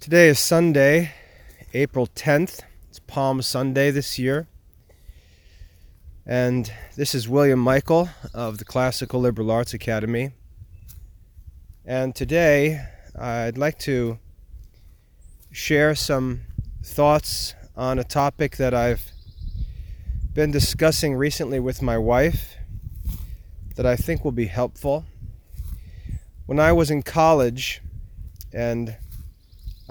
Today is Sunday, April 10th. It's Palm Sunday this year. And this is William Michael of the Classical Liberal Arts Academy. And today I'd like to share some thoughts on a topic that I've been discussing recently with my wife that I think will be helpful. When I was in college and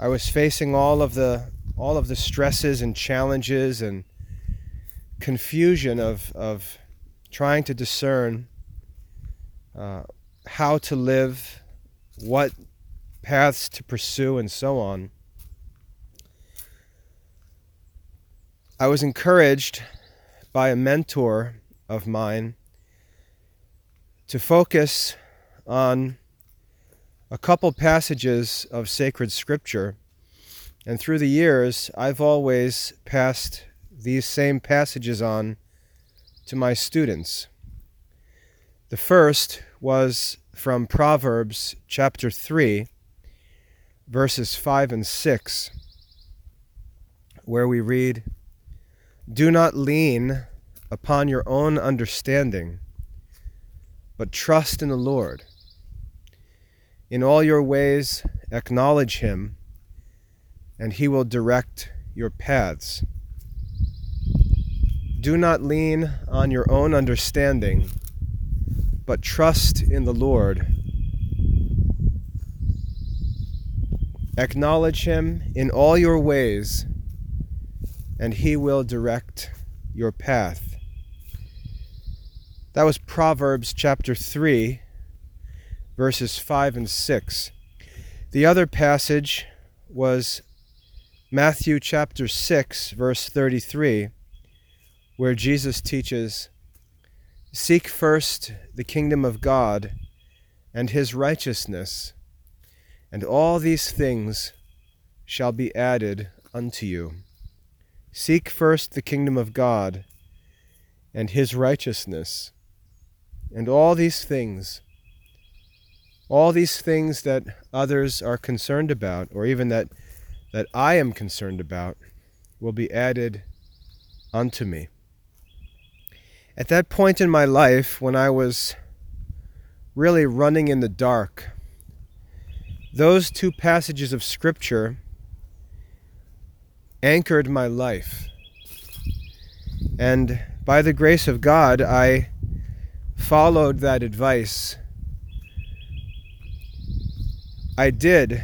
I was facing all of the all of the stresses and challenges and confusion of of trying to discern uh, how to live, what paths to pursue, and so on. I was encouraged by a mentor of mine to focus on a couple passages of sacred scripture. And through the years, I've always passed these same passages on to my students. The first was from Proverbs chapter 3, verses 5 and 6, where we read, Do not lean upon your own understanding, but trust in the Lord in all your ways, acknowledge him, and he will direct your paths. Do not lean on your own understanding, but trust in the Lord. Acknowledge him in all your ways, and he will direct your path. That was Proverbs chapter 3 verses 5 and 6. The other passage was Matthew chapter 6, verse 33, where Jesus teaches Seek first the kingdom of God and his righteousness, and all these things shall be added unto you. Seek first the kingdom of God and his righteousness, and all these things all these things that others are concerned about, or even that, that I am concerned about, will be added unto me. At that point in my life, when I was really running in the dark, those two passages of Scripture anchored my life. And by the grace of God, I followed that advice I did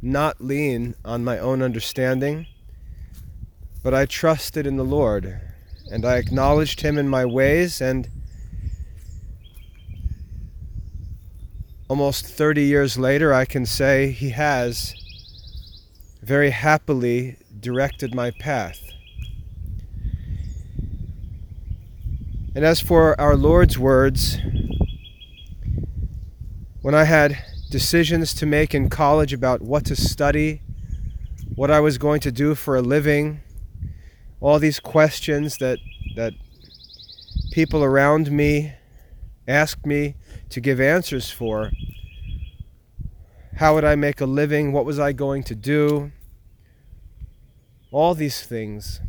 not lean on my own understanding, but I trusted in the Lord, and I acknowledged Him in my ways, and almost 30 years later, I can say He has very happily directed my path. And as for our Lord's words, when I had decisions to make in college about what to study, what I was going to do for a living, all these questions that that people around me asked me to give answers for. How would I make a living? What was I going to do? All these things.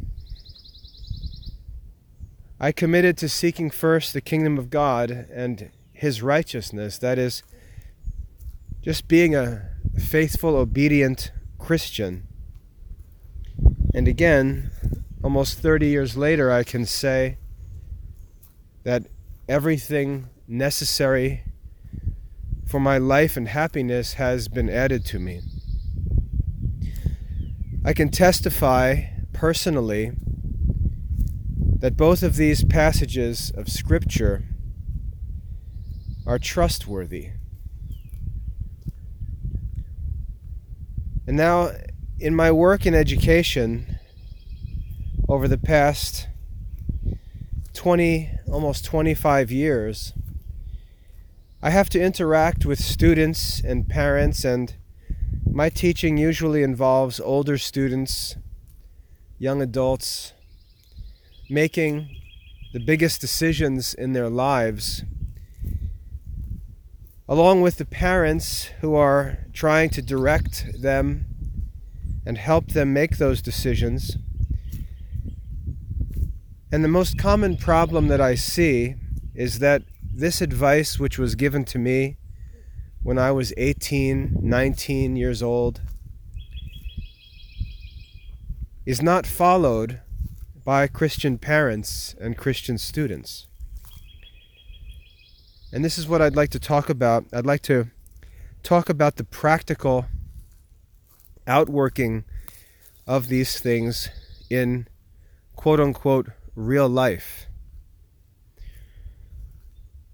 I committed to seeking first the kingdom of God and his righteousness, that is, just being a faithful, obedient Christian. And again, almost 30 years later, I can say that everything necessary for my life and happiness has been added to me. I can testify personally that both of these passages of Scripture are trustworthy. And now, in my work in education over the past 20, almost 25 years, I have to interact with students and parents, and my teaching usually involves older students, young adults, making the biggest decisions in their lives along with the parents who are trying to direct them and help them make those decisions. And the most common problem that I see is that this advice, which was given to me when I was 18, 19 years old, is not followed by Christian parents and Christian students. And this is what I'd like to talk about. I'd like to talk about the practical outworking of these things in quote unquote real life.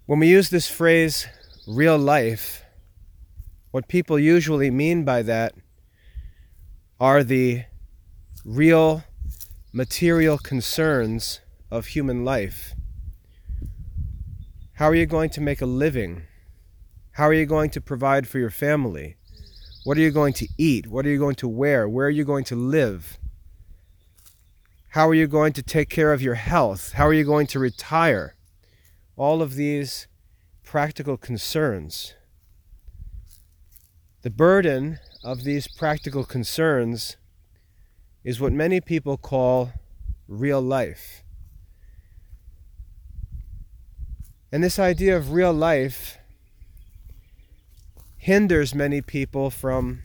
When we use this phrase real life, what people usually mean by that are the real material concerns of human life. How are you going to make a living? How are you going to provide for your family? What are you going to eat? What are you going to wear? Where are you going to live? How are you going to take care of your health? How are you going to retire? All of these practical concerns. The burden of these practical concerns is what many people call real life. And this idea of real life hinders many people from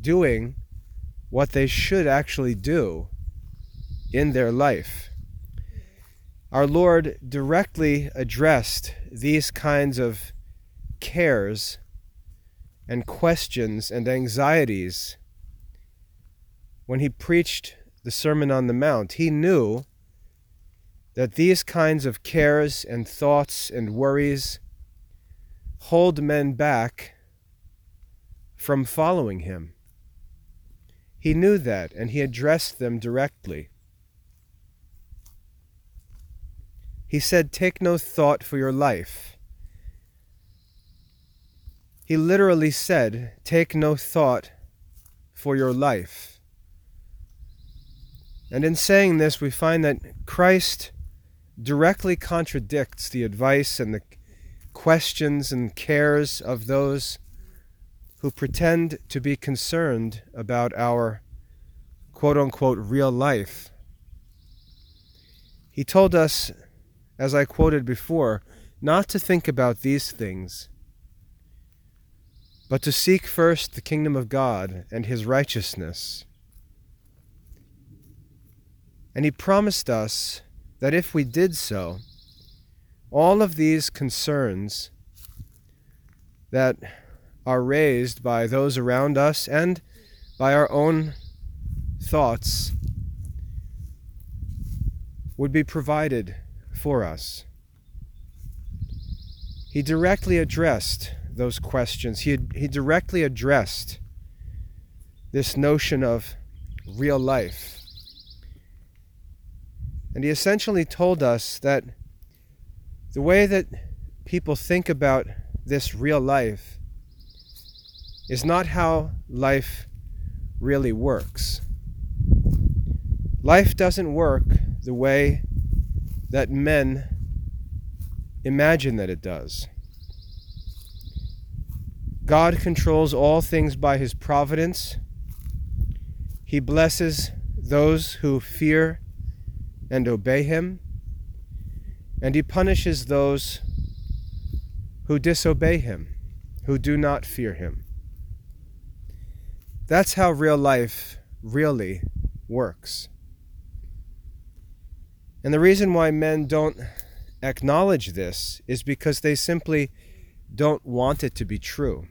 doing what they should actually do in their life. Our Lord directly addressed these kinds of cares and questions and anxieties when he preached the Sermon on the Mount. He knew that these kinds of cares and thoughts and worries hold men back from following him. He knew that, and he addressed them directly. He said, Take no thought for your life. He literally said, Take no thought for your life. And in saying this, we find that Christ directly contradicts the advice and the questions and cares of those who pretend to be concerned about our quote unquote real life. He told us as I quoted before, not to think about these things, but to seek first the kingdom of God and his righteousness. And he promised us that if we did so, all of these concerns that are raised by those around us and by our own thoughts would be provided for us. He directly addressed those questions. He, he directly addressed this notion of real life. And he essentially told us that the way that people think about this real life is not how life really works. Life doesn't work the way that men imagine that it does. God controls all things by his providence. He blesses those who fear and obey him, and he punishes those who disobey him, who do not fear him. That's how real life really works. And the reason why men don't acknowledge this is because they simply don't want it to be true.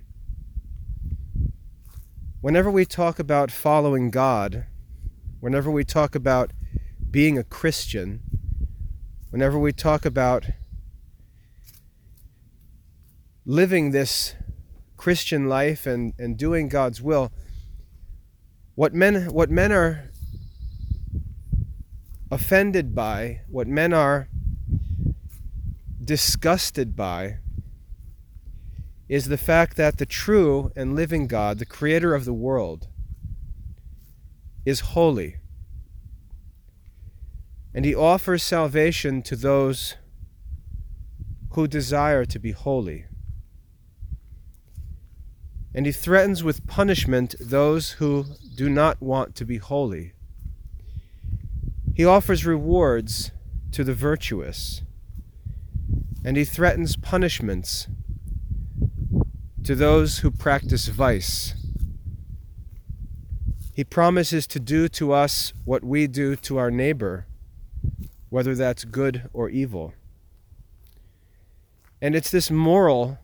Whenever we talk about following God, whenever we talk about being a Christian, whenever we talk about living this Christian life and, and doing God's will, what men, what men are offended by, what men are disgusted by, is the fact that the true and living God, the creator of the world, is holy. And he offers salvation to those who desire to be holy. and he threatens with punishment those who do not want to be holy. He offers rewards to the virtuous, and he threatens punishments to those who practice vice. He promises to do to us what we do to our neighbor, whether that's good or evil. And it's this moral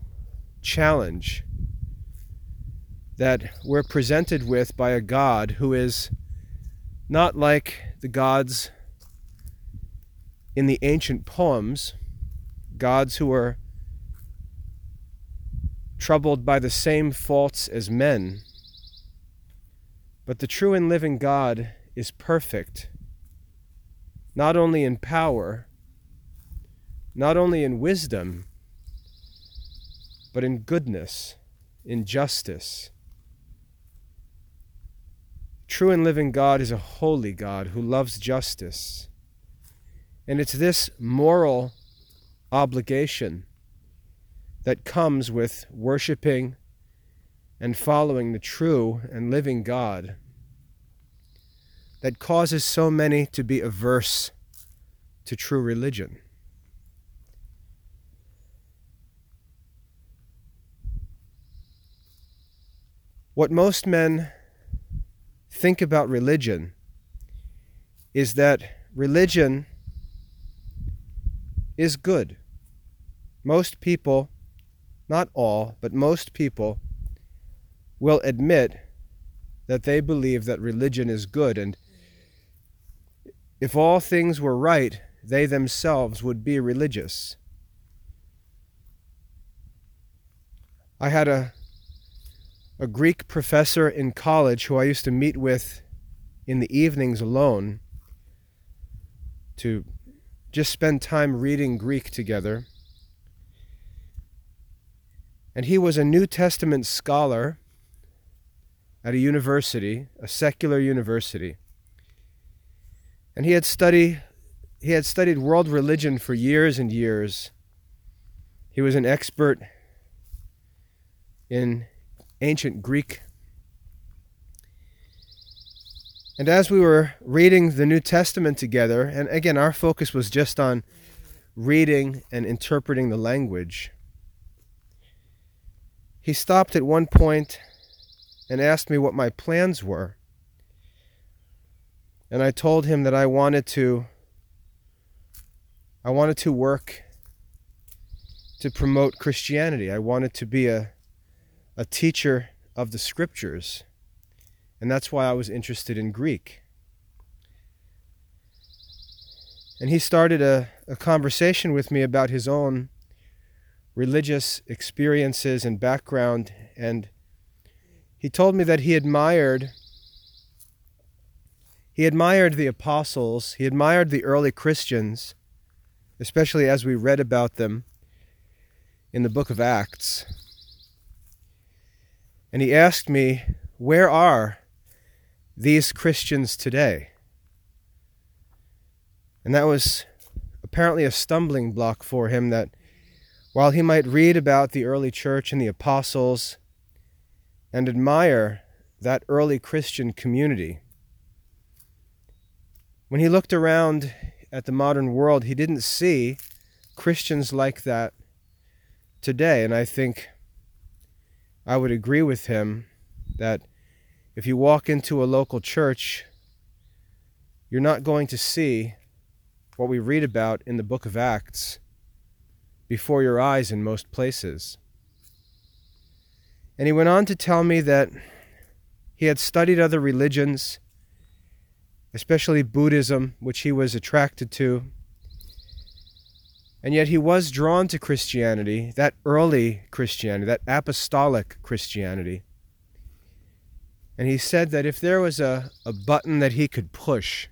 challenge that we're presented with by a God who is not like the gods in the ancient poems, gods who are troubled by the same faults as men. But the true and living God is perfect, not only in power, not only in wisdom, but in goodness, in justice. True and living God is a holy God who loves justice. And it's this moral obligation that comes with worshiping and following the true and living God that causes so many to be averse to true religion. What most men think about religion is that religion is good. Most people, not all, but most people, will admit that they believe that religion is good. And if all things were right, they themselves would be religious. I had a a Greek professor in college who I used to meet with in the evenings alone to just spend time reading Greek together. And he was a New Testament scholar at a university, a secular university. And he had studied he had studied world religion for years and years. He was an expert in ancient Greek. And as we were reading the New Testament together, and again, our focus was just on reading and interpreting the language, he stopped at one point and asked me what my plans were. And I told him that I wanted to I wanted to work to promote Christianity. I wanted to be a a teacher of the scriptures, and that's why I was interested in Greek. And he started a, a conversation with me about his own religious experiences and background, and he told me that he admired he admired the apostles, he admired the early Christians, especially as we read about them in the book of Acts. And he asked me, Where are these Christians today? And that was apparently a stumbling block for him that while he might read about the early church and the apostles and admire that early Christian community, when he looked around at the modern world, he didn't see Christians like that today. And I think I would agree with him that if you walk into a local church, you're not going to see what we read about in the book of Acts before your eyes in most places. And he went on to tell me that he had studied other religions, especially Buddhism, which he was attracted to. And yet he was drawn to Christianity, that early Christianity, that apostolic Christianity. And he said that if there was a, a button that he could push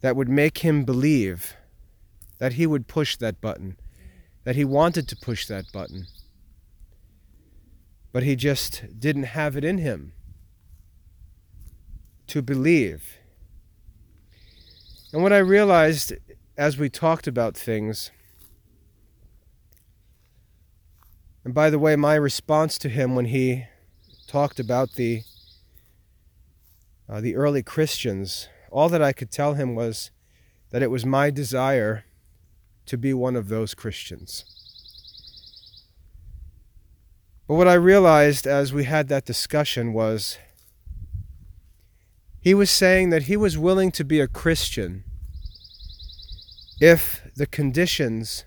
that would make him believe, that he would push that button, that he wanted to push that button. But he just didn't have it in him to believe. And what I realized as we talked about things And by the way, my response to him when he talked about the uh, the early Christians, all that I could tell him was that it was my desire to be one of those Christians. But what I realized as we had that discussion was he was saying that he was willing to be a Christian if the conditions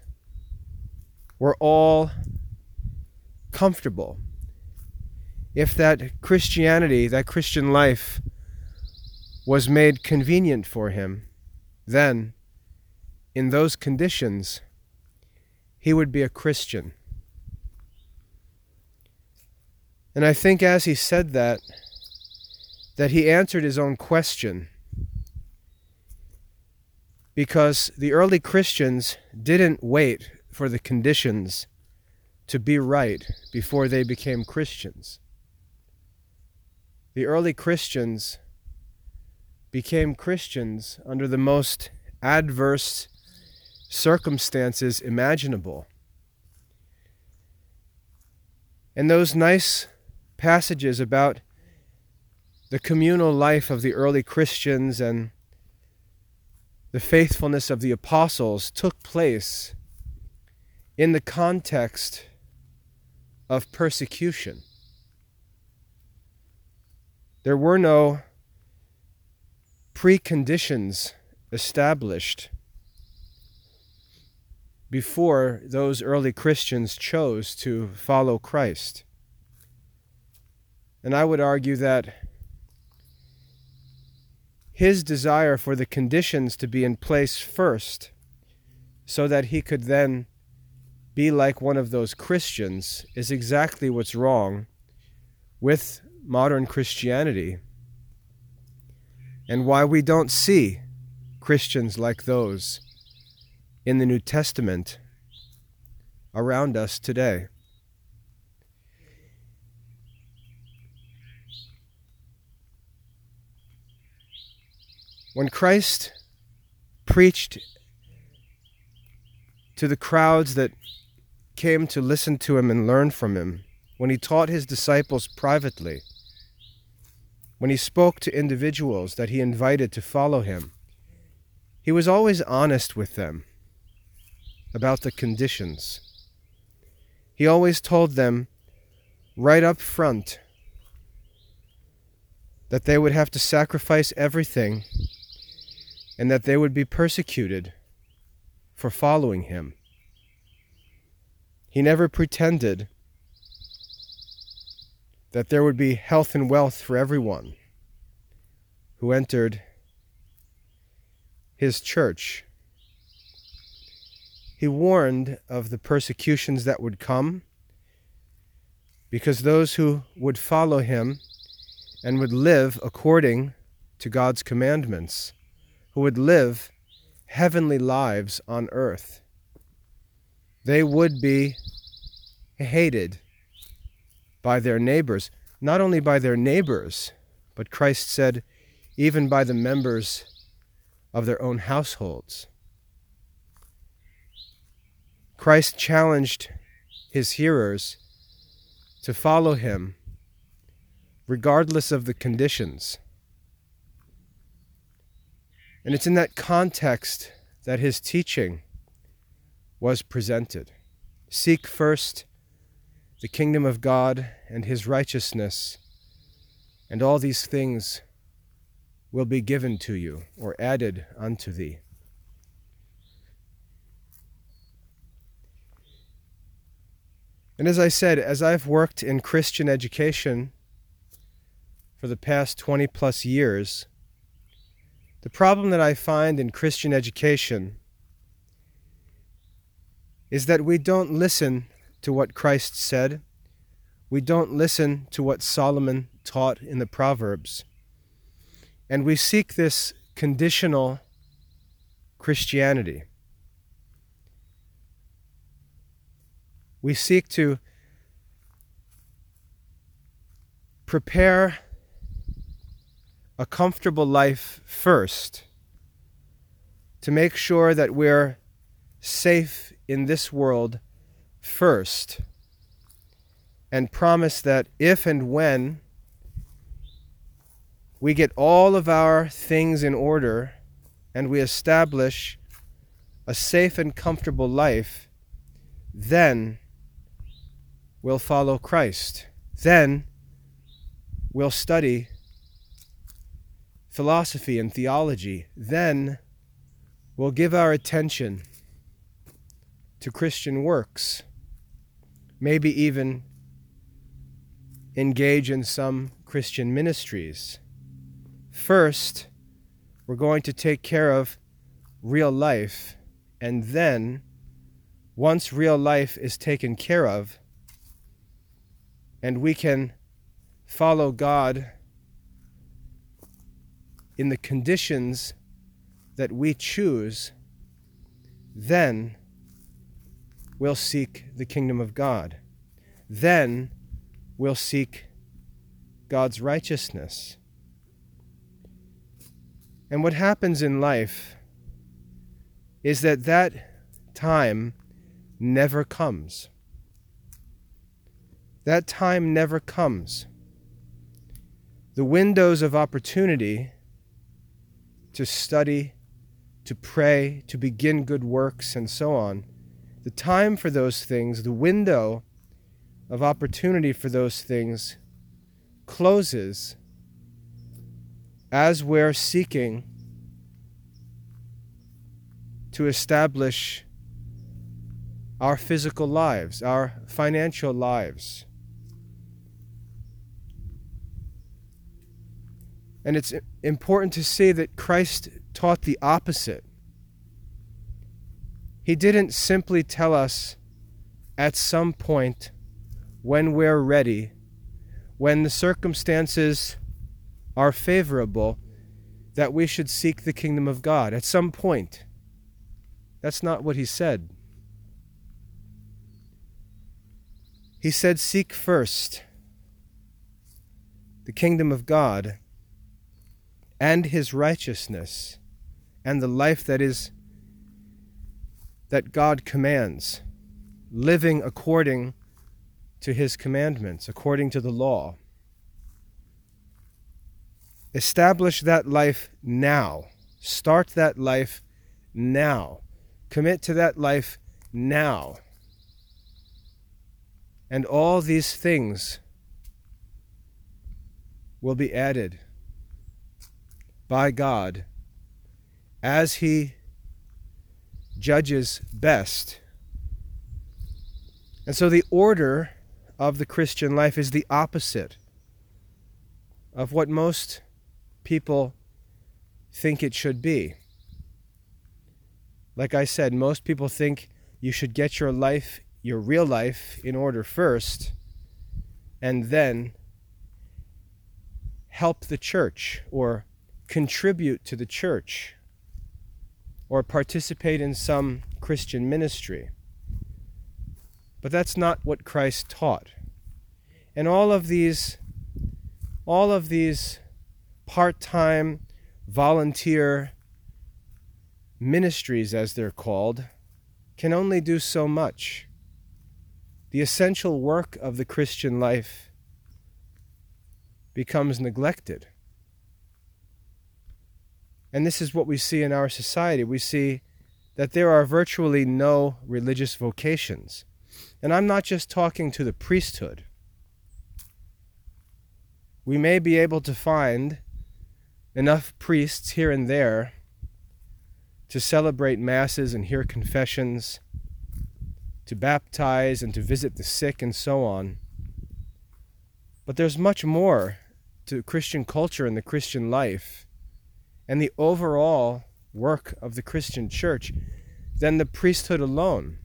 were all comfortable, if that Christianity, that Christian life, was made convenient for him, then, in those conditions, he would be a Christian. And I think as he said that, that he answered his own question. Because the early Christians didn't wait for the conditions to be right before they became Christians. The early Christians became Christians under the most adverse circumstances imaginable. And those nice passages about the communal life of the early Christians and the faithfulness of the apostles took place in the context of persecution. There were no preconditions established before those early Christians chose to follow Christ. And I would argue that his desire for the conditions to be in place first, so that he could then be like one of those Christians, is exactly what's wrong with modern Christianity and why we don't see Christians like those in the New Testament around us today. When Christ preached to the crowds that came to listen to him and learn from him, when he taught his disciples privately, when he spoke to individuals that he invited to follow him, he was always honest with them about the conditions. He always told them right up front that they would have to sacrifice everything and that they would be persecuted for following him. He never pretended that there would be health and wealth for everyone who entered his church. He warned of the persecutions that would come because those who would follow him and would live according to God's commandments who would live heavenly lives on earth. They would be hated by their neighbors, not only by their neighbors, but Christ said, even by the members of their own households. Christ challenged his hearers to follow him regardless of the conditions. And it's in that context that his teaching was presented. Seek first the kingdom of God and his righteousness, and all these things will be given to you or added unto thee. And as I said, as I've worked in Christian education for the past 20 plus years, the problem that I find in Christian education is that we don't listen to what Christ said. We don't listen to what Solomon taught in the Proverbs. And we seek this conditional Christianity. We seek to prepare a comfortable life first to make sure that we're safe in this world first and promise that if and when we get all of our things in order and we establish a safe and comfortable life, then we'll follow Christ. Then we'll study philosophy and theology. Then we'll give our attention to Christian works, maybe even engage in some Christian ministries. First, we're going to take care of real life, and then, once real life is taken care of, and we can follow God in the conditions that we choose, then we'll seek the kingdom of God. Then we'll seek God's righteousness. And what happens in life is that that time never comes. That time never comes. The windows of opportunity to study, to pray, to begin good works, and so on, the time for those things, the window of opportunity for those things closes as we're seeking to establish our physical lives, our financial lives, And it's important to say that Christ taught the opposite. He didn't simply tell us at some point when we're ready, when the circumstances are favorable, that we should seek the kingdom of God. At some point. That's not what he said. He said, Seek first the kingdom of God and his righteousness and the life that is that God commands, living according to his commandments, according to the law. Establish that life now. Start that life now. Commit to that life now. And all these things will be added by God as He judges best. And so the order of the Christian life is the opposite of what most people think it should be. Like I said, most people think you should get your life, your real life, in order first, and then help the church or contribute to the church or participate in some Christian ministry. But that's not what Christ taught. And all of these all of these part-time volunteer ministries as they're called can only do so much. The essential work of the Christian life becomes neglected. And this is what we see in our society. We see that there are virtually no religious vocations. And I'm not just talking to the priesthood. We may be able to find enough priests here and there to celebrate masses and hear confessions, to baptize and to visit the sick and so on. But there's much more to Christian culture and the Christian life and the overall work of the Christian church than the priesthood alone.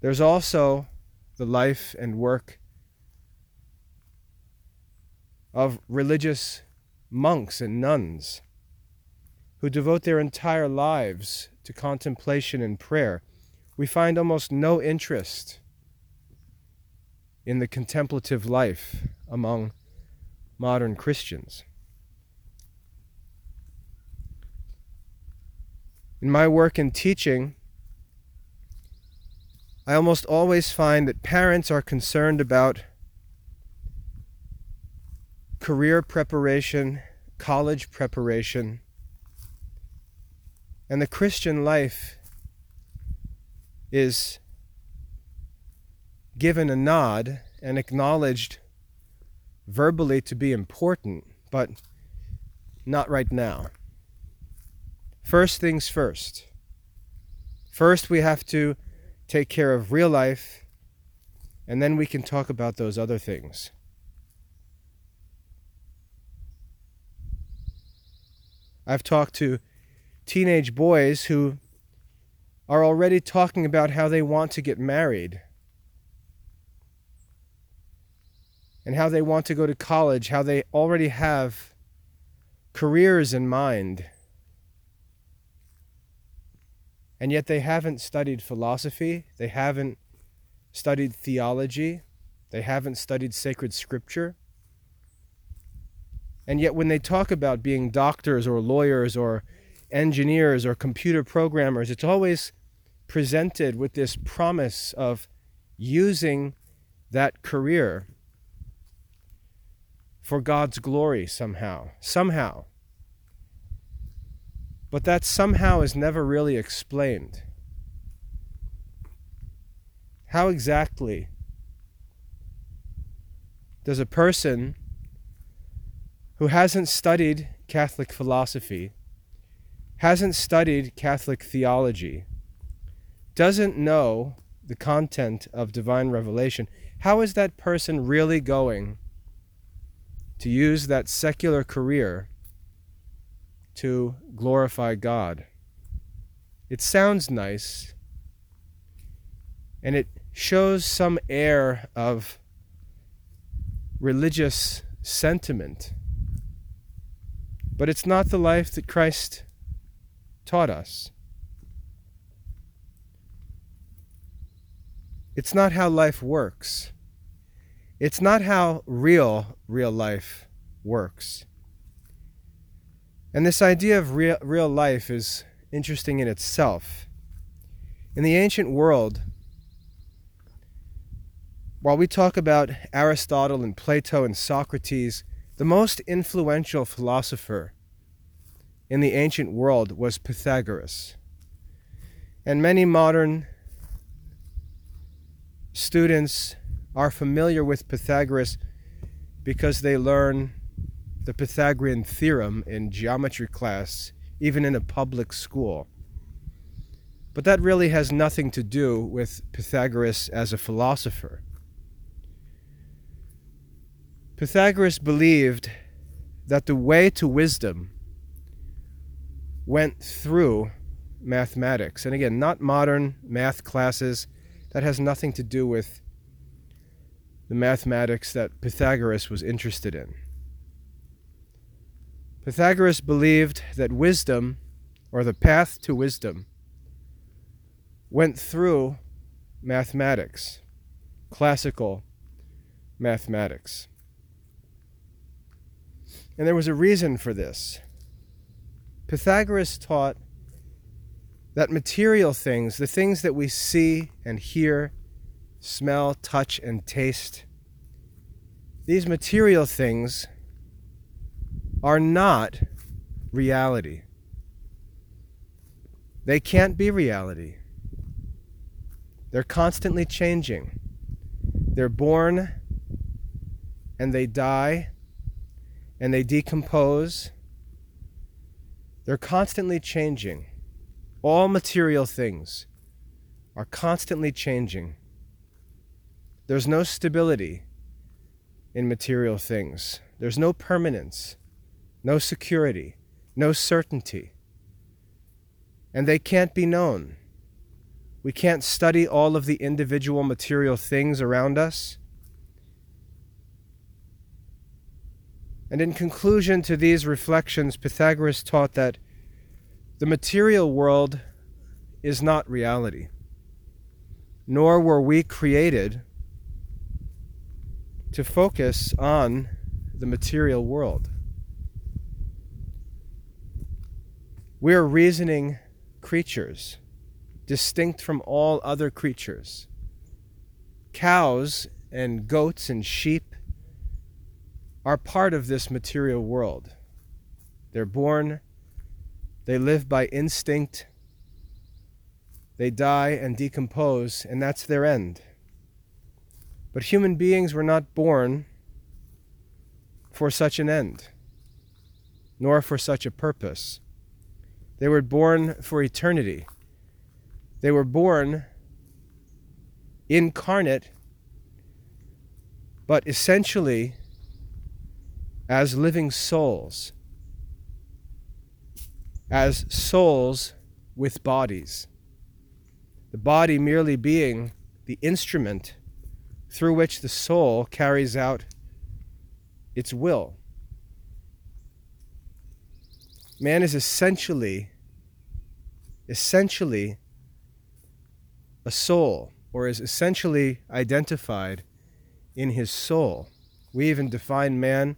There's also the life and work of religious monks and nuns who devote their entire lives to contemplation and prayer. We find almost no interest in the contemplative life among modern Christians. In my work in teaching, I almost always find that parents are concerned about career preparation, college preparation, and the Christian life is given a nod and acknowledged verbally to be important, but not right now. First things first. First, we have to take care of real life, and then we can talk about those other things. I've talked to teenage boys who are already talking about how they want to get married and how they want to go to college, how they already have careers in mind. And yet they haven't studied philosophy, they haven't studied theology, they haven't studied sacred scripture. And yet, when they talk about being doctors or lawyers or engineers or computer programmers, it's always presented with this promise of using that career for God's glory somehow. Somehow. But that somehow is never really explained. How exactly does a person who hasn't studied Catholic philosophy, hasn't studied Catholic theology, doesn't know the content of divine revelation, how is that person really going to use that secular career to glorify God? It sounds nice and it shows some air of religious sentiment. But it's not the life that Christ taught us. It's not how life works. It's not how real, real life works. And this idea of real, real life is interesting in itself. In the ancient world, while we talk about Aristotle and Plato and Socrates, the most influential philosopher in the ancient world was Pythagoras. And many modern students are familiar with Pythagoras because they learn the Pythagorean theorem in geometry class, even in a public school. But that really has nothing to do with Pythagoras as a philosopher. Pythagoras believed that the way to wisdom went through mathematics. And again, not modern math classes. That has nothing to do with the mathematics that Pythagoras was interested in. Pythagoras believed that wisdom, or the path to wisdom, went through mathematics, classical mathematics. And there was a reason for this. Pythagoras taught that material things, the things that we see and hear, smell, touch, and taste, these material things are not reality. They can't be reality. They're constantly changing. They're born and they die and they decompose. They're constantly changing. All material things are constantly changing. There's no stability in material things, there's no permanence, no security, no certainty. And they can't be known. We can't study all of the individual material things around us. And in conclusion to these reflections, Pythagoras taught that the material world is not reality, nor were we created to focus on the material world. We are reasoning creatures, distinct from all other creatures. cows and goats and sheep are part of this material world. They're born, they live by instinct, they die and decompose, and that's their end. But human beings were not born for such an end, nor for such a purpose. They were born for eternity. They were born incarnate, but essentially as living souls, as souls with bodies. The body merely being the instrument through which the soul carries out its will. Man is essentially, essentially a soul, or is essentially identified in his soul. We even define man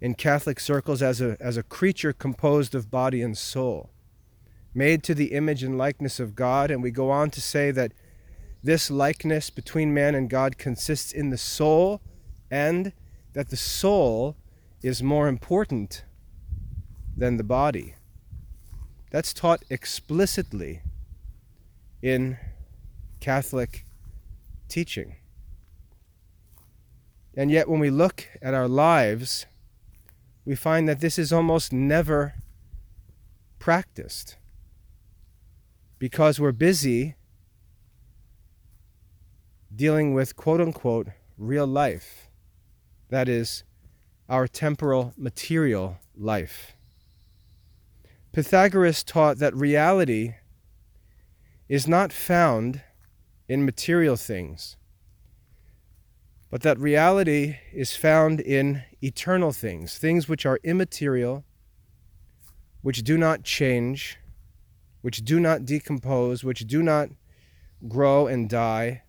in Catholic circles as a, as a creature composed of body and soul, made to the image and likeness of God. And we go on to say that this likeness between man and God consists in the soul, and that the soul is more important than the body. That's taught explicitly in Catholic teaching. And yet, when we look at our lives, we find that this is almost never practiced because we're busy dealing with quote unquote real life. That is, our temporal material life. Pythagoras taught that reality is not found in material things, but that reality is found in eternal things, things which are immaterial, which do not change, which do not decompose, which do not grow and die,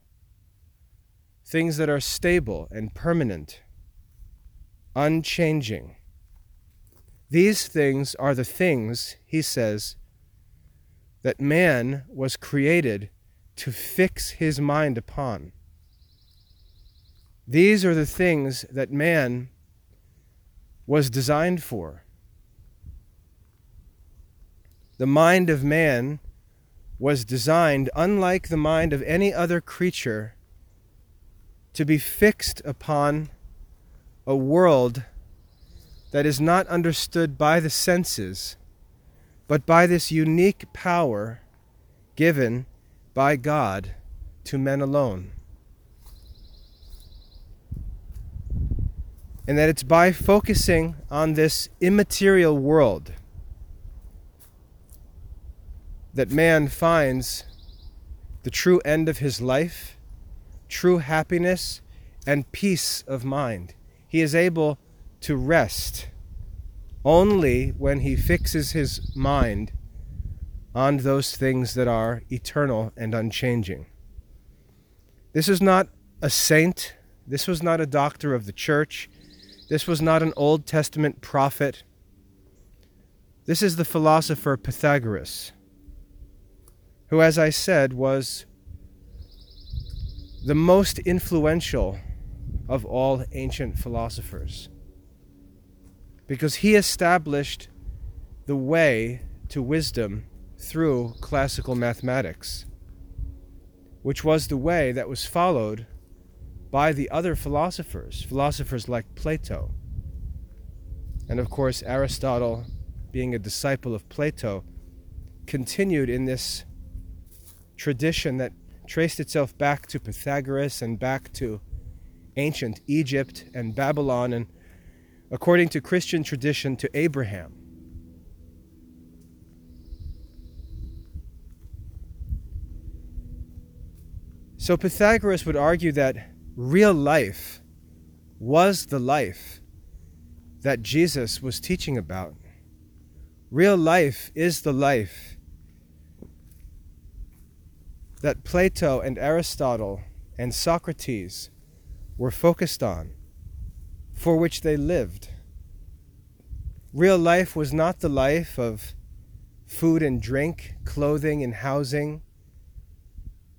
things that are stable and permanent, unchanging. These things are the things, he says, that man was created to fix his mind upon. These are the things that man was designed for. The mind of man was designed, unlike the mind of any other creature, to be fixed upon a world that is not understood by the senses, but by this unique power given by God to men alone. And that it's by focusing on this immaterial world that man finds the true end of his life, true happiness, and peace of mind. He is able to rest only when he fixes his mind on those things that are eternal and unchanging. This is not a saint. This was not a doctor of the church. This was not an Old Testament prophet. This is the philosopher Pythagoras, who, as I said, was the most influential of all ancient philosophers because he established the way to wisdom through classical mathematics, which was the way that was followed by the other philosophers, philosophers like Plato. And of course, Aristotle, being a disciple of Plato, continued in this tradition that traced itself back to Pythagoras and back to ancient Egypt and Babylon, and according to Christian tradition, to Abraham. So Pythagoras would argue that real life was the life that Jesus was teaching about. Real life is the life that Plato and Aristotle and Socrates were focused on, for which they lived. Real life was not the life of food and drink, clothing and housing,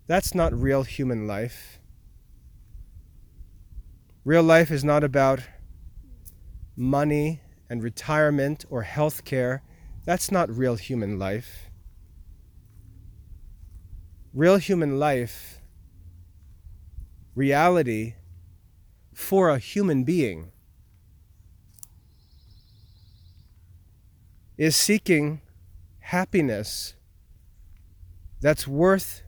that's not real human life. Real life is not about money and retirement or health care. That's not real human life. Real human life, reality for a human being, is seeking happiness that's worth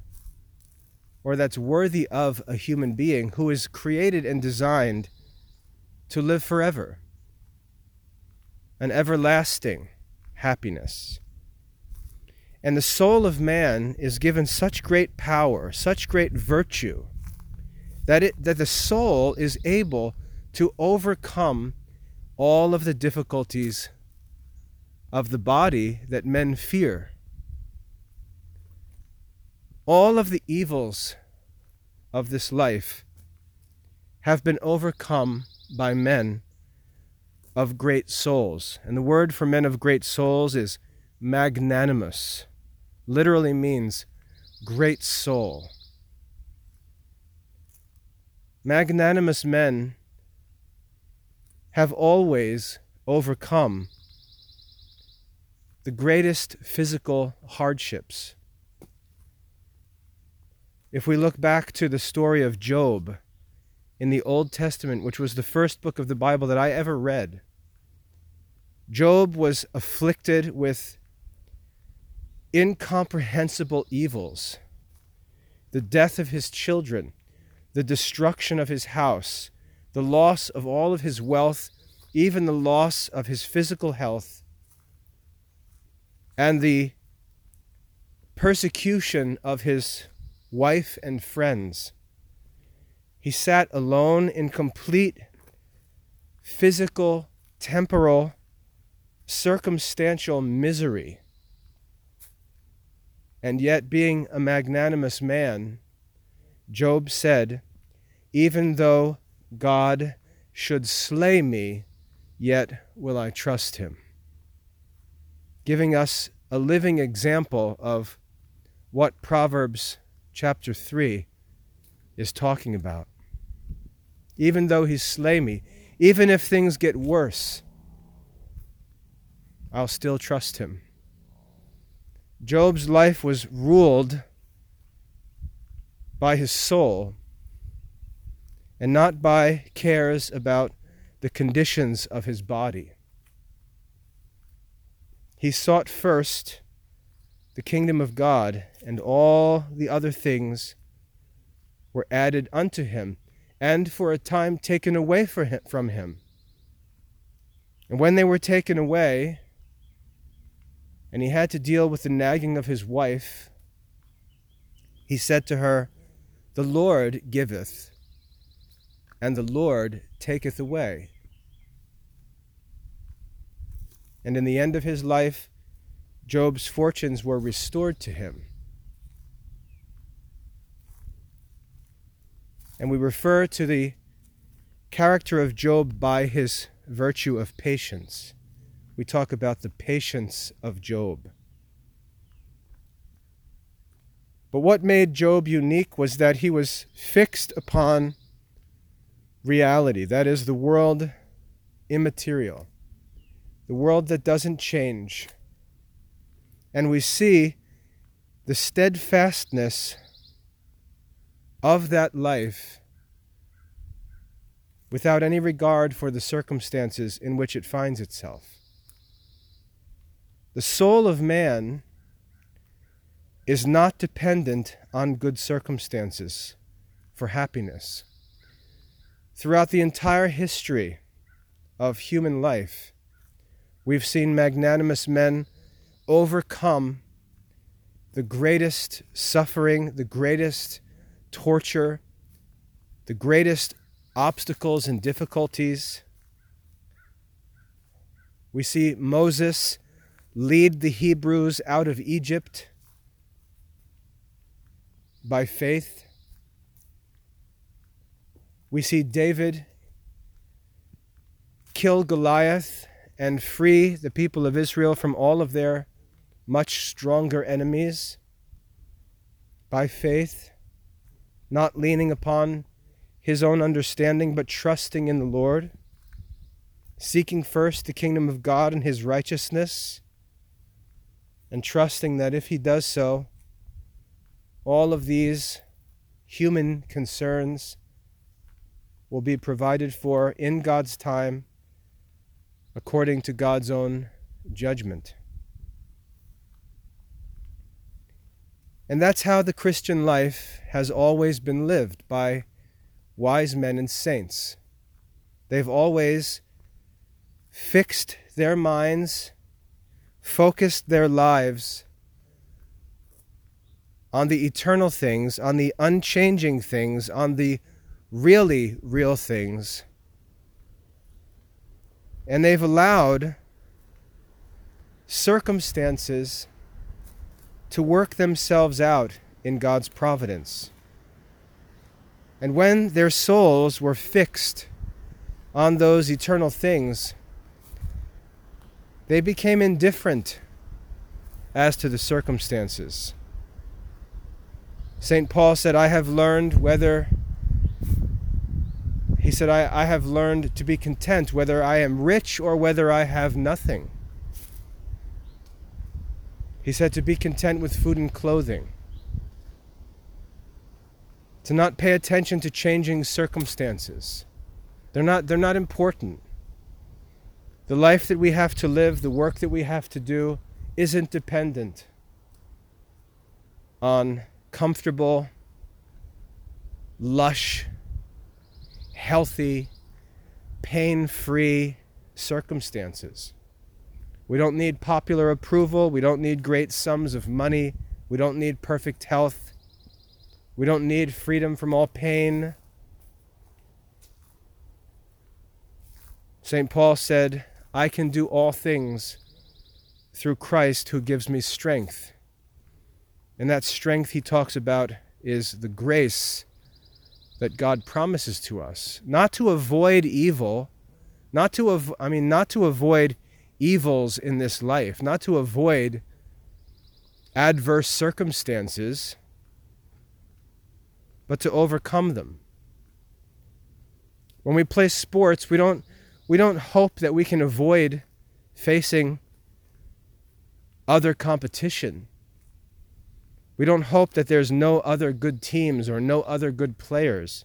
or that's worthy of a human being who is created and designed to live forever an everlasting happiness. And the soul of man is given such great power, such great virtue, that, it, that the soul is able to overcome all of the difficulties of the body that men fear. All of the evils of this life have been overcome by men of great souls. And the word for men of great souls is magnanimous, literally means great soul. Magnanimous men have always overcome the greatest physical hardships. If we look back to the story of Job in the Old Testament, which was the first book of the Bible that I ever read, Job was afflicted with incomprehensible evils the death of his children, the destruction of his house, the loss of all of his wealth, even the loss of his physical health, and the persecution of his wife and friends. He sat alone in complete physical, temporal, circumstantial misery. And yet, being a magnanimous man, Job said, Even though God should slay me, yet will I trust him. Giving us a living example of what Proverbs chapter 3 is talking about. Even though he slay me, even if things get worse, I'll still trust him. Job's life was ruled by his soul and not by cares about the conditions of his body. He sought first the kingdom of God, and all the other things were added unto him, and for a time taken away from him. And when they were taken away, and he had to deal with the nagging of his wife, he said to her, The Lord giveth, and the Lord taketh away. And in the end of his life, Job's fortunes were restored to him. And we refer to the character of Job by his virtue of patience we talk about the patience of Job. But what made Job unique was that he was fixed upon reality, that is, the world immaterial, the world that doesn't change. And we see the steadfastness of that life without any regard for the circumstances in which it finds itself. The soul of man is not dependent on good circumstances for happiness. Throughout the entire history of human life, we've seen magnanimous men overcome the greatest suffering, the greatest torture, the greatest obstacles and difficulties. We see Moses lead the Hebrews out of Egypt by faith. We see David kill Goliath and free the people of Israel from all of their much stronger enemies by faith, not leaning upon his own understanding, but trusting in the Lord, seeking first the kingdom of God and his righteousness, and trusting that if he does so, all of these human concerns will be provided for in God's time according to God's own judgment. And that's how the Christian life has always been lived by wise men and saints. They've always fixed their minds, focused their lives on the eternal things, on the unchanging things, on the really real things. And they've allowed circumstances to work themselves out in God's providence. And when their souls were fixed on those eternal things, they became indifferent as to the circumstances. St. Paul said, I have learned whether, he said, I, I have learned to be content whether I am rich or whether I have nothing. He said to be content with food and clothing, to not pay attention to changing circumstances. They're not, they're not important. The life that we have to live, the work that we have to do, isn't dependent on comfortable, lush, healthy, pain free circumstances. We don't need popular approval. We don't need great sums of money. We don't need perfect health. We don't need freedom from all pain. St. Paul said, I can do all things through Christ who gives me strength. And that strength he talks about is the grace that God promises to us, not to avoid evil, not to av- I mean not to avoid evils in this life, not to avoid adverse circumstances, but to overcome them. When we play sports, we don't, we don't hope that we can avoid facing other competition. We don't hope that there's no other good teams or no other good players.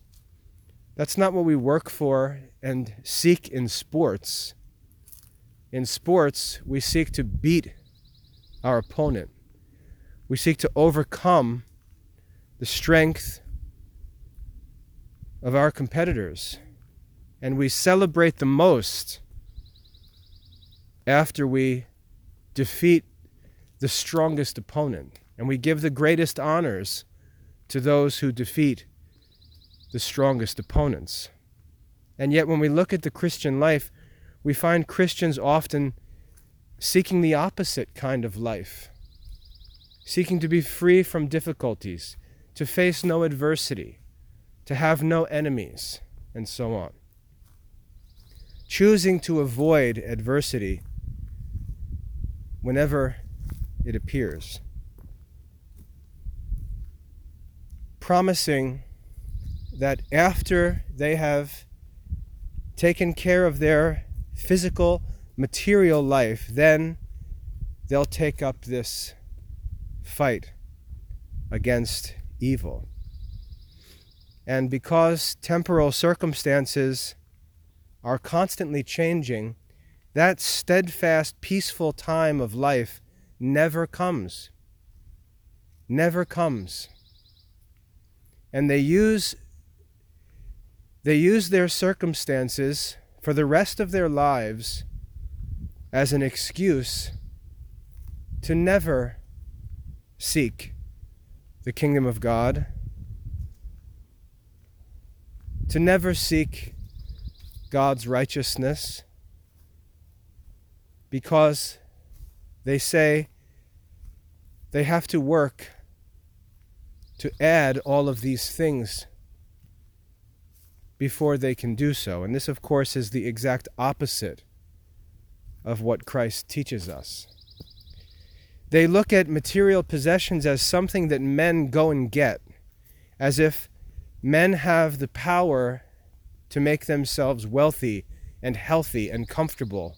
That's not what we work for and seek in sports. In sports, we seek to beat our opponent. We seek to overcome the strength of our competitors. And we celebrate the most after we defeat the strongest opponent. And we give the greatest honors to those who defeat the strongest opponents. And yet, when we look at the Christian life, we find Christians often seeking the opposite kind of life, seeking to be free from difficulties, to face no adversity, to have no enemies, and so on. Choosing to avoid adversity whenever it appears. Promising that after they have taken care of their physical, material life, then they'll take up this fight against evil. And because temporal circumstances are constantly changing, that steadfast, peaceful time of life never comes. Never comes. And they use they use their circumstances for the rest of their lives as an excuse to never seek the kingdom of God, to never seek God's righteousness, because they say they have to work to add all of these things before they can do so. And this, of course, is the exact opposite of what Christ teaches us. They look at material possessions as something that men go and get, as if men have the power to make themselves wealthy and healthy and comfortable.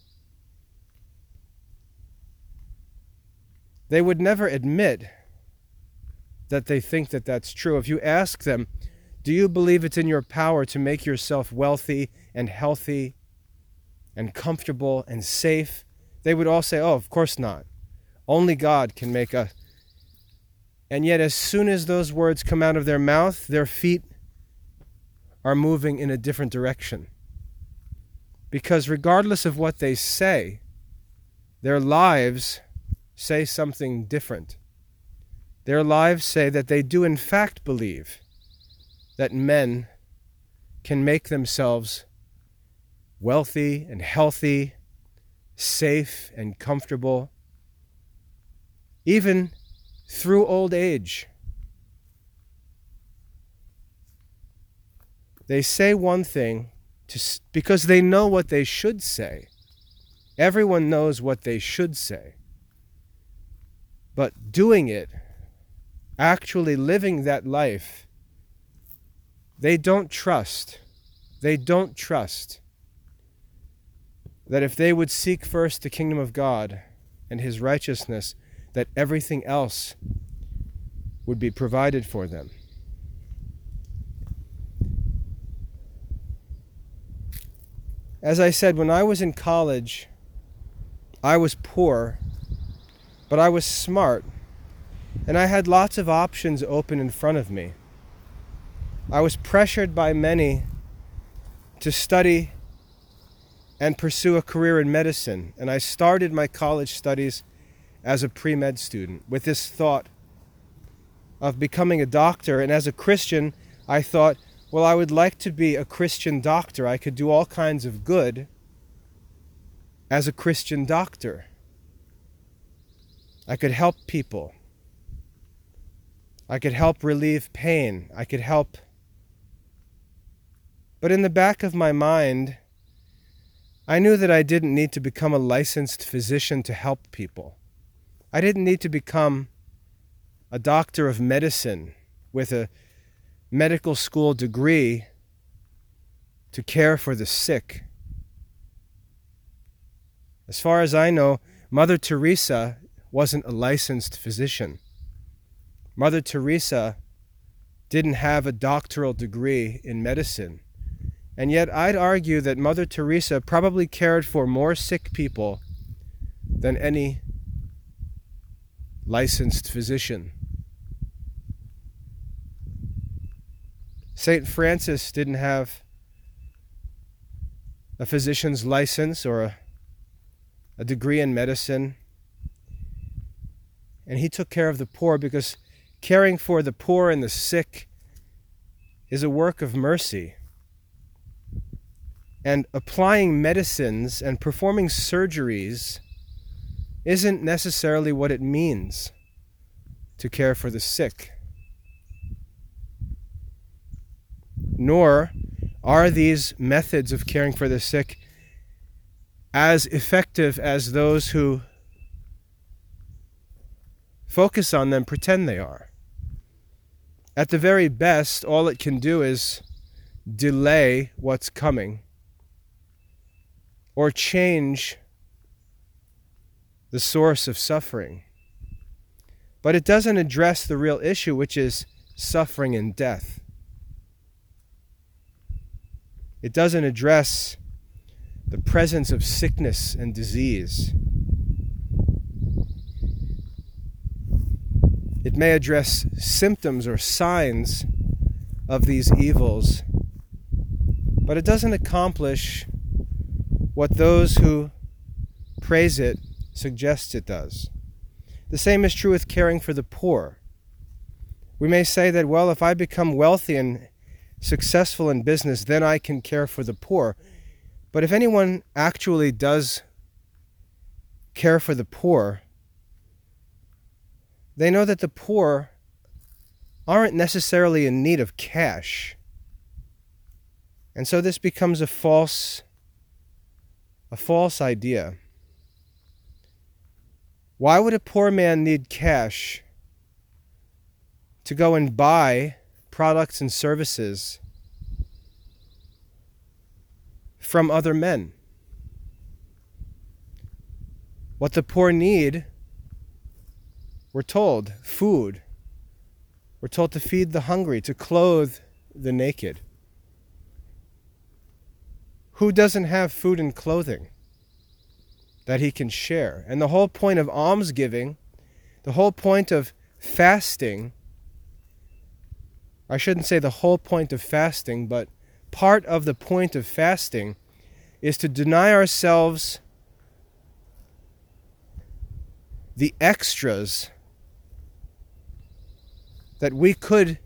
They would never admit that they think that that's true. If you ask them, do you believe it's in your power to make yourself wealthy and healthy and comfortable and safe? They would all say, oh, of course not. Only God can make us. And yet, as soon as those words come out of their mouth, their feet are moving in a different direction. Because regardless of what they say, their lives say something different. Their lives say that they do, in fact, believe that men can make themselves wealthy and healthy, safe and comfortable, even through old age. They say one thing to, because they know what they should say. Everyone knows what they should say. But doing it, actually living that life, they don't trust. They don't trust that if they would seek first the kingdom of God and his righteousness, that everything else would be provided for them. As I said, when I was in college, I was poor, but I was smart, and I had lots of options open in front of me. I was pressured by many to study and pursue a career in medicine, and I started my college studies as a pre med student with this thought of becoming a doctor. And as a Christian, I thought, well, I would like to be a Christian doctor. I could do all kinds of good as a Christian doctor. I could help people. I could help relieve pain. I could help. But in the back of my mind, I knew that I didn't need to become a licensed physician to help people. I didn't need to become a doctor of medicine with a medical school degree to care for the sick. As far as I know, Mother Teresa wasn't a licensed physician. Mother Teresa didn't have a doctoral degree in medicine. And yet, I'd argue that Mother Teresa probably cared for more sick people than any licensed physician. St. Francis didn't have a physician's license or a, a degree in medicine. And he took care of the poor because caring for the poor and the sick is a work of mercy. And applying medicines and performing surgeries isn't necessarily what it means to care for the sick. Nor are these methods of caring for the sick as effective as those who focus on them pretend they are. At the very best, all it can do is delay what's coming or change the source of suffering. But it doesn't address the real issue, which is suffering and death. It doesn't address the presence of sickness and disease. It may address symptoms or signs of these evils, but it doesn't accomplish what those who praise it suggest it does. The same is true with caring for the poor. We may say that, well, if I become wealthy and successful in business, then I can care for the poor. But if anyone actually does care for the poor, they know that the poor aren't necessarily in need of cash. And so this becomes a false a false idea. Why would a poor man need cash to go and buy products and services from other men. What the poor need, we're told food. We're told to feed the hungry, to clothe the naked. Who doesn't have food and clothing that he can share? And the whole point of almsgiving, the whole point of fasting, I shouldn't say the whole point of fasting, but part of the point of fasting is to deny ourselves the extras that we could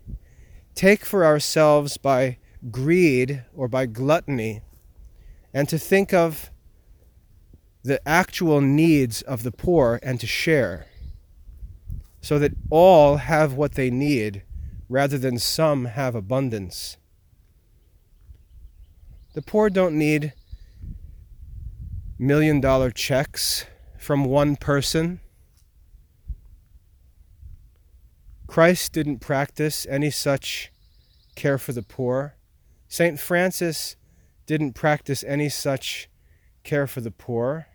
take for ourselves by greed or by gluttony, and to think of the actual needs of the poor and to share, so that all have what they need rather than some have abundance. The poor don't need million dollar checks from one person. Christ didn't practice any such care for the poor. St. Francis didn't practice any such care for the poor.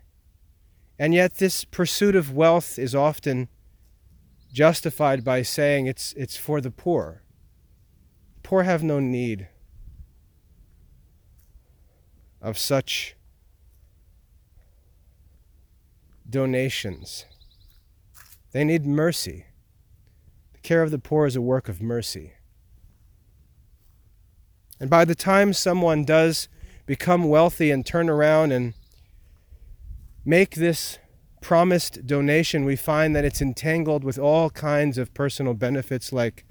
And yet, this pursuit of wealth is often justified by saying it's, it's for the poor. Poor have no need of such donations. They need mercy. Care of the poor is a work of mercy. And by the time someone does become wealthy and turn around and make this promised donation, we find that it's entangled with all kinds of personal benefits like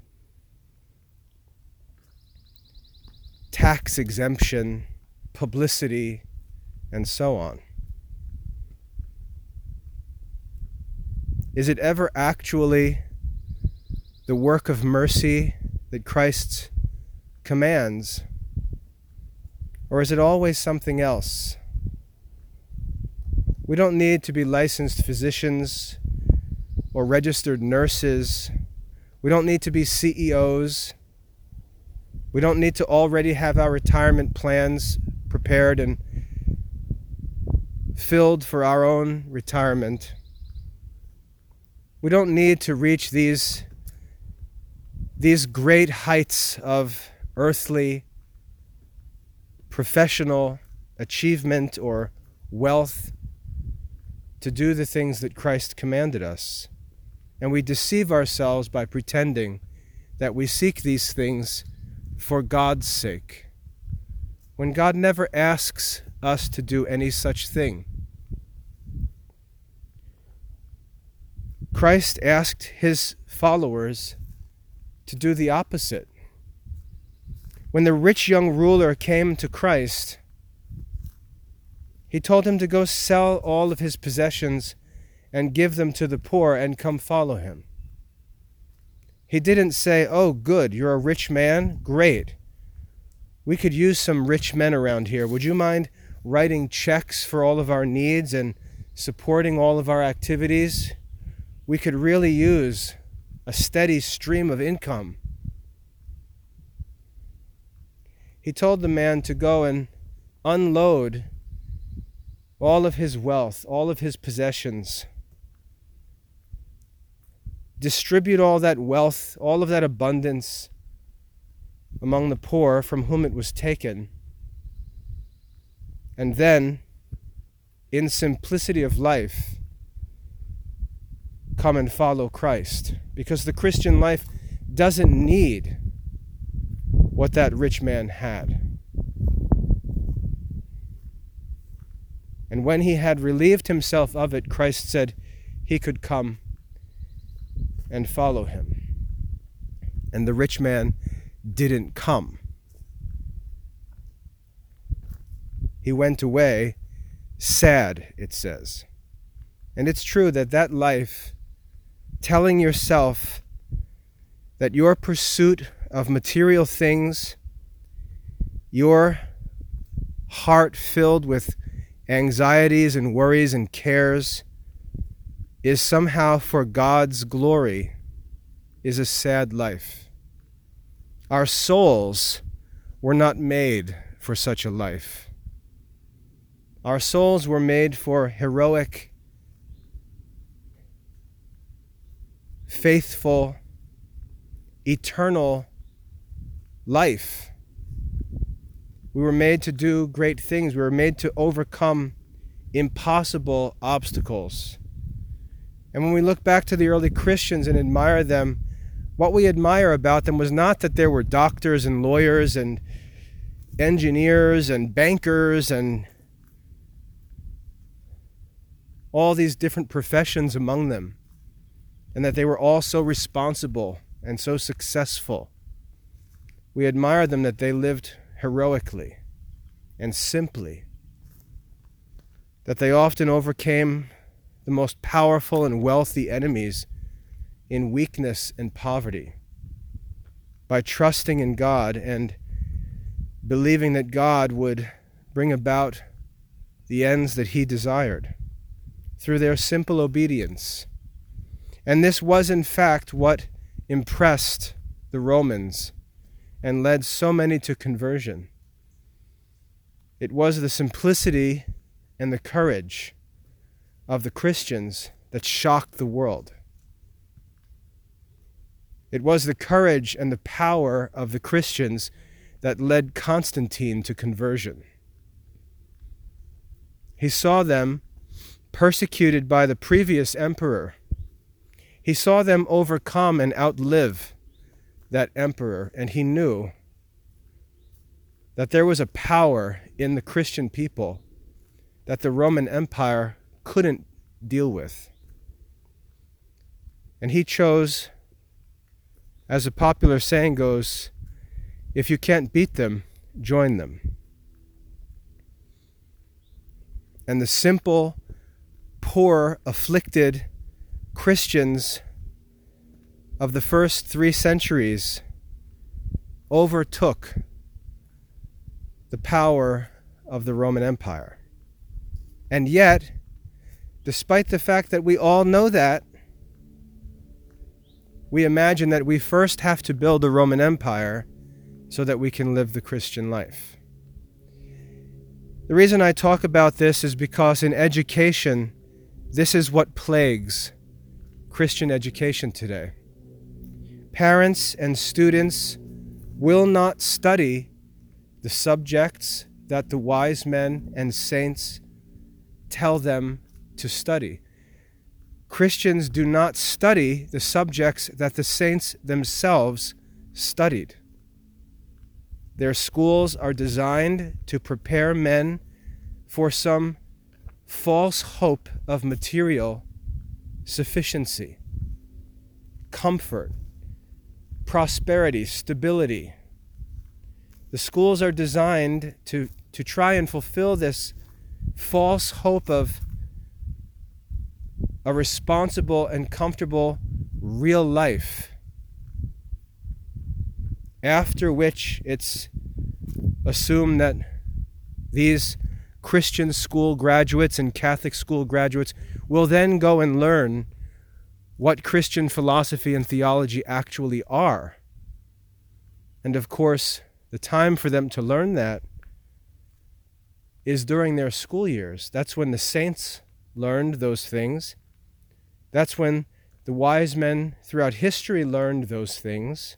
tax exemption, publicity, and so on. Is it ever actually the work of mercy that Christ commands? Or is it always something else? We don't need to be licensed physicians or registered nurses. We don't need to be CEOs. We don't need to already have our retirement plans prepared and filled for our own retirement. We don't need to reach these, these great heights of earthly, professional achievement or wealth to do the things that Christ commanded us. And we deceive ourselves by pretending that we seek these things for God's sake, when God never asks us to do any such thing. Christ asked his followers to do the opposite. When the rich young ruler came to Christ, he told him to go sell all of his possessions and give them to the poor and come follow him. He didn't say, Oh, good, you're a rich man? Great. We could use some rich men around here. Would you mind writing checks for all of our needs and supporting all of our activities? We could really use a steady stream of income. He told the man to go and unload all of his wealth, all of his possessions. Distribute all that wealth, all of that abundance among the poor from whom it was taken. And then, in simplicity of life, come and follow Christ. Because the Christian life doesn't need what that rich man had. And when he had relieved himself of it, Christ said he could come and follow him. And the rich man didn't come. He went away sad, it says. And it's true that that life, telling yourself that your pursuit of material things, your heart filled with anxieties and worries and cares is somehow for God's glory is a sad life. Our souls were not made for such a life. Our souls were made for heroic, faithful, eternal life. We were made to do great things. We were made to overcome impossible obstacles. And when we look back to the early Christians and admire them, what we admire about them was not that there were doctors and lawyers and engineers and bankers and all these different professions among them, and that they were all so responsible and so successful. We admire them that they lived heroically and simply, that they often overcame the most powerful and wealthy enemies in weakness and poverty by trusting in God and believing that God would bring about the ends that He desired through their simple obedience. And this was, in fact, what impressed the Romans and led so many to conversion. It was the simplicity and the courage of the Christians that shocked the world. It was the courage and the power of the Christians that led Constantine to conversion. He saw them persecuted by the previous emperor. He saw them overcome and outlive that emperor, and he knew that there was a power in the Christian people that the Roman Empire couldn't deal with. And he chose, as a popular saying goes, if you can't beat them, join them. And the simple, poor, afflicted Christians of the first three centuries overtook the power of the Roman Empire. And yet, despite the fact that we all know that, we imagine that we first have to build a Roman Empire so that we can live the Christian life. The reason I talk about this is because in education, this is what plagues Christian education today. Parents and students will not study the subjects that the wise men and saints tell them to study. Christians do not study the subjects that the saints themselves studied. Their schools are designed to prepare men for some false hope of material sufficiency, comfort, prosperity, stability. The schools are designed to, to try and fulfill this false hope of a responsible and comfortable real life. After which it's assumed that these Christian school graduates and Catholic school graduates will then go and learn what Christian philosophy and theology actually are. And of course, the time for them to learn that is during their school years. That's when the saints learned those things. That's when the wise men throughout history learned those things.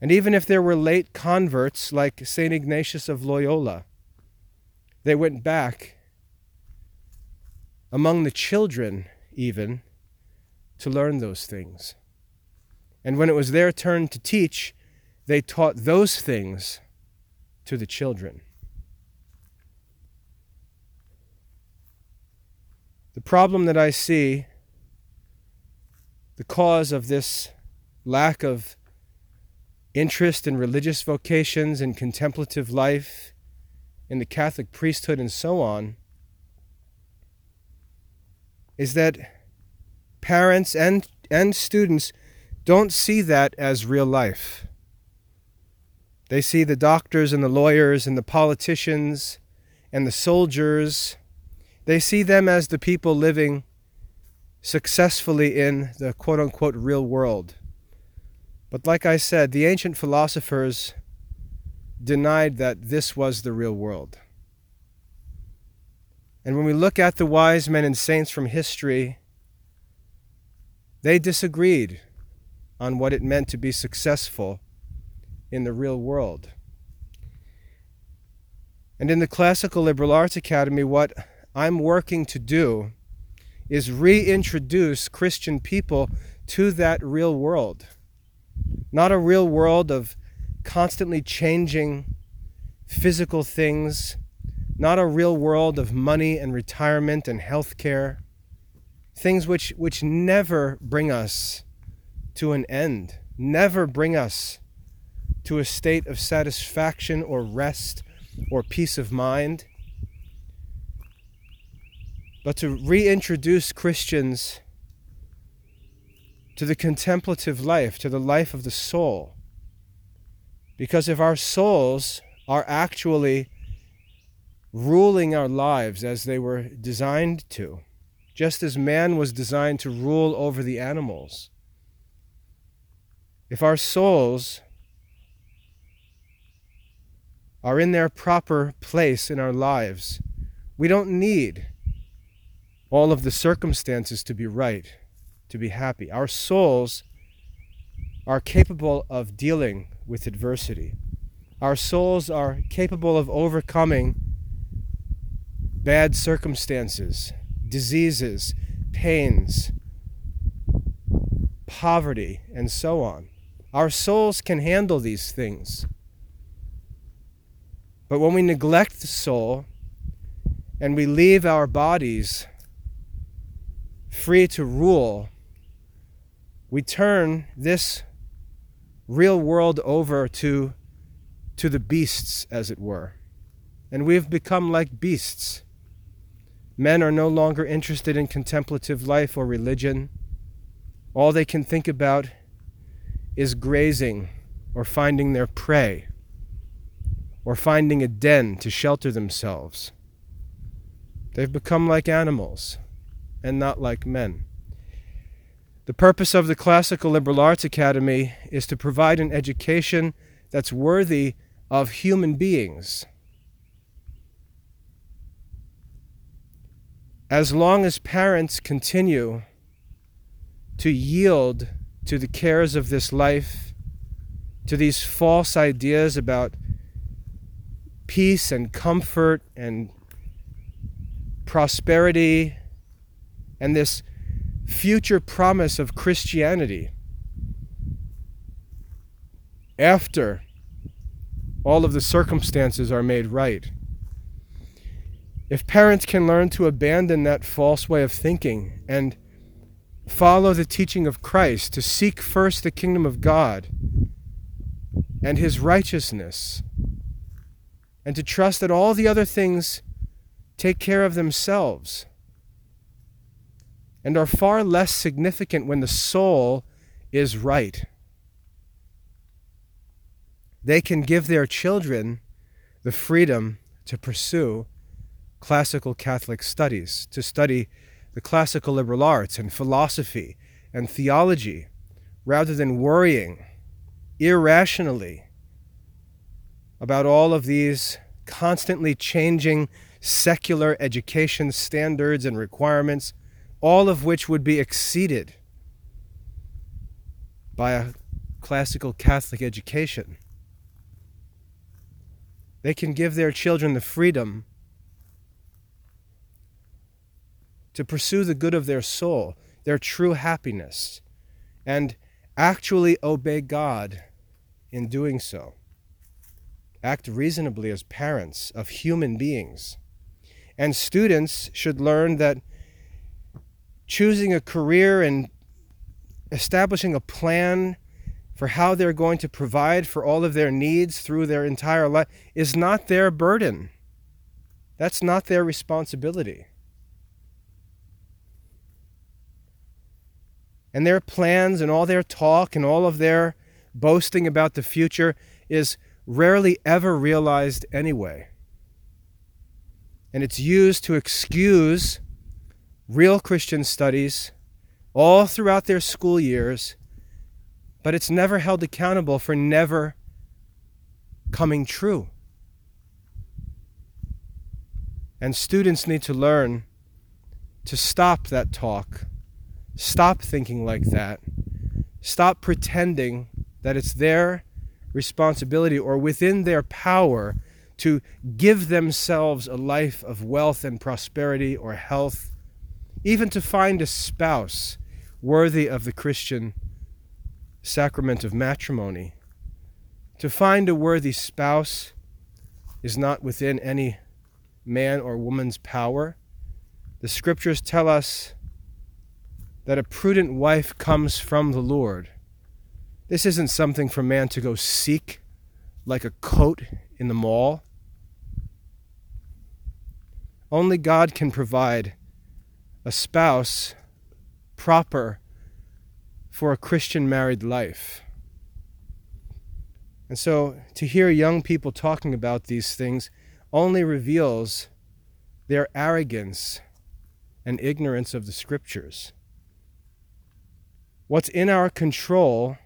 And even if there were late converts like St. Ignatius of Loyola, they went back among the children, even, to learn those things. And when it was their turn to teach, they taught those things to the children. The problem that I see the cause of this lack of interest in religious vocations and contemplative life in the Catholic priesthood and so on is that parents and, and students don't see that as real life. They see the doctors and the lawyers and the politicians and the soldiers. They see them as the people living successfully in the quote unquote real world. But like I said, the ancient philosophers denied that this was the real world. And when we look at the wise men and saints from history, they disagreed on what it meant to be successful in the real world. And in the Classical Liberal Arts Academy, what I'm working to do is reintroduce Christian people to that real world. Not a real world of constantly changing physical things, not a real world of money and retirement and health care, things which, which never bring us to an end, never bring us to a state of satisfaction or rest or peace of mind. But to reintroduce Christians to the contemplative life, to the life of the soul. Because if our souls are actually ruling our lives as they were designed to, just as man was designed to rule over the animals, if our souls are in their proper place in our lives. We don't need all of the circumstances to be right, to be happy. Our souls are capable of dealing with adversity. Our souls are capable of overcoming bad circumstances, diseases, pains, poverty, and so on. Our souls can handle these things. But when we neglect the soul and we leave our bodies free to rule, we turn this real world over to, to the beasts, as it were. And we've become like beasts. Men are no longer interested in contemplative life or religion. All they can think about is grazing or finding their prey or finding a den to shelter themselves. They've become like animals and not like men. The purpose of the Classical Liberal Arts Academy is to provide an education that's worthy of human beings. As long as parents continue to yield to the cares of this life, to these false ideas about peace and comfort and prosperity and this future promise of Christianity after all of the circumstances are made right. If parents can learn to abandon that false way of thinking and follow the teaching of Christ, to seek first the kingdom of God and his righteousness, and to trust that all the other things take care of themselves and are far less significant when the soul is right. They can give their children the freedom to pursue classical Catholic studies, to study the classical liberal arts and philosophy and theology, rather than worrying irrationally about all of these constantly changing secular education standards and requirements, all of which would be exceeded by a classical Catholic education. They can give their children the freedom to pursue the good of their soul, their true happiness, and actually obey God in doing so act reasonably as parents of human beings. And students should learn that choosing a career and establishing a plan for how they're going to provide for all of their needs through their entire life is not their burden. That's not their responsibility. And their plans and all their talk and all of their boasting about the future is rarely ever realized anyway. And it's used to excuse real Christian studies all throughout their school years but it's never held accountable for never coming true. And students need to learn to stop that talk, stop thinking like that, stop pretending that it's their responsibility or within their power to give themselves a life of wealth and prosperity or health, even to find a spouse worthy of the Christian sacrament of matrimony. To find a worthy spouse is not within any man or woman's power. The scriptures tell us that a prudent wife comes from the Lord. This isn't something for man to go seek like a coat in the mall. Only God can provide a spouse proper for a Christian married life. And so to hear young people talking about these things only reveals their arrogance and ignorance of the scriptures. What's in our control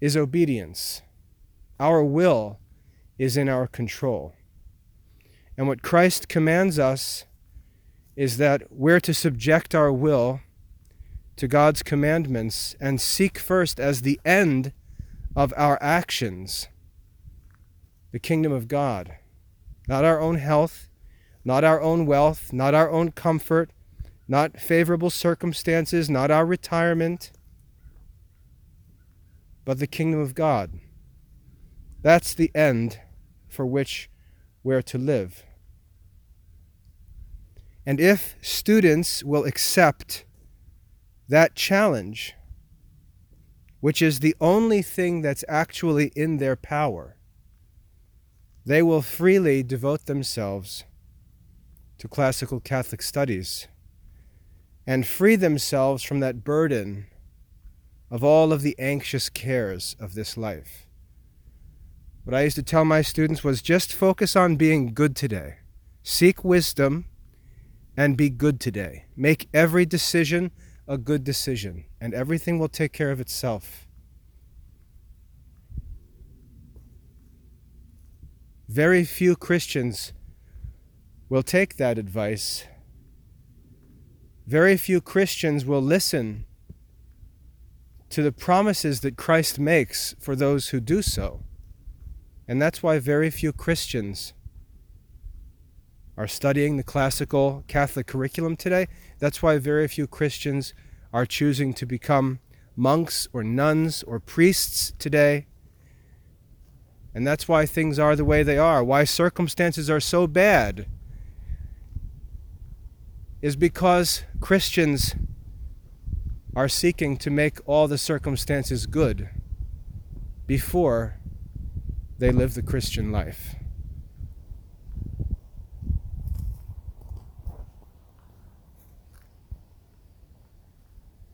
is obedience. Our will is in our control. And what Christ commands us is that we're to subject our will to God's commandments and seek first as the end of our actions the kingdom of God. Not our own health, not our own wealth, not our own comfort, not favorable circumstances, not our retirement, but the kingdom of God. That's the end for which we're to live. And if students will accept that challenge, which is the only thing that's actually in their power, they will freely devote themselves to classical Catholic studies and free themselves from that burden of all of the anxious cares of this life. What I used to tell my students was just focus on being good today. Seek wisdom and be good today. Make every decision a good decision, and everything will take care of itself. Very few Christians will take that advice. Very few Christians will listen to the promises that Christ makes for those who do so. And that's why very few Christians are studying the classical Catholic curriculum today. That's why very few Christians are choosing to become monks or nuns or priests today. And that's why things are the way they are, why circumstances are so bad, is because Christians are seeking to make all the circumstances good before they live the Christian life.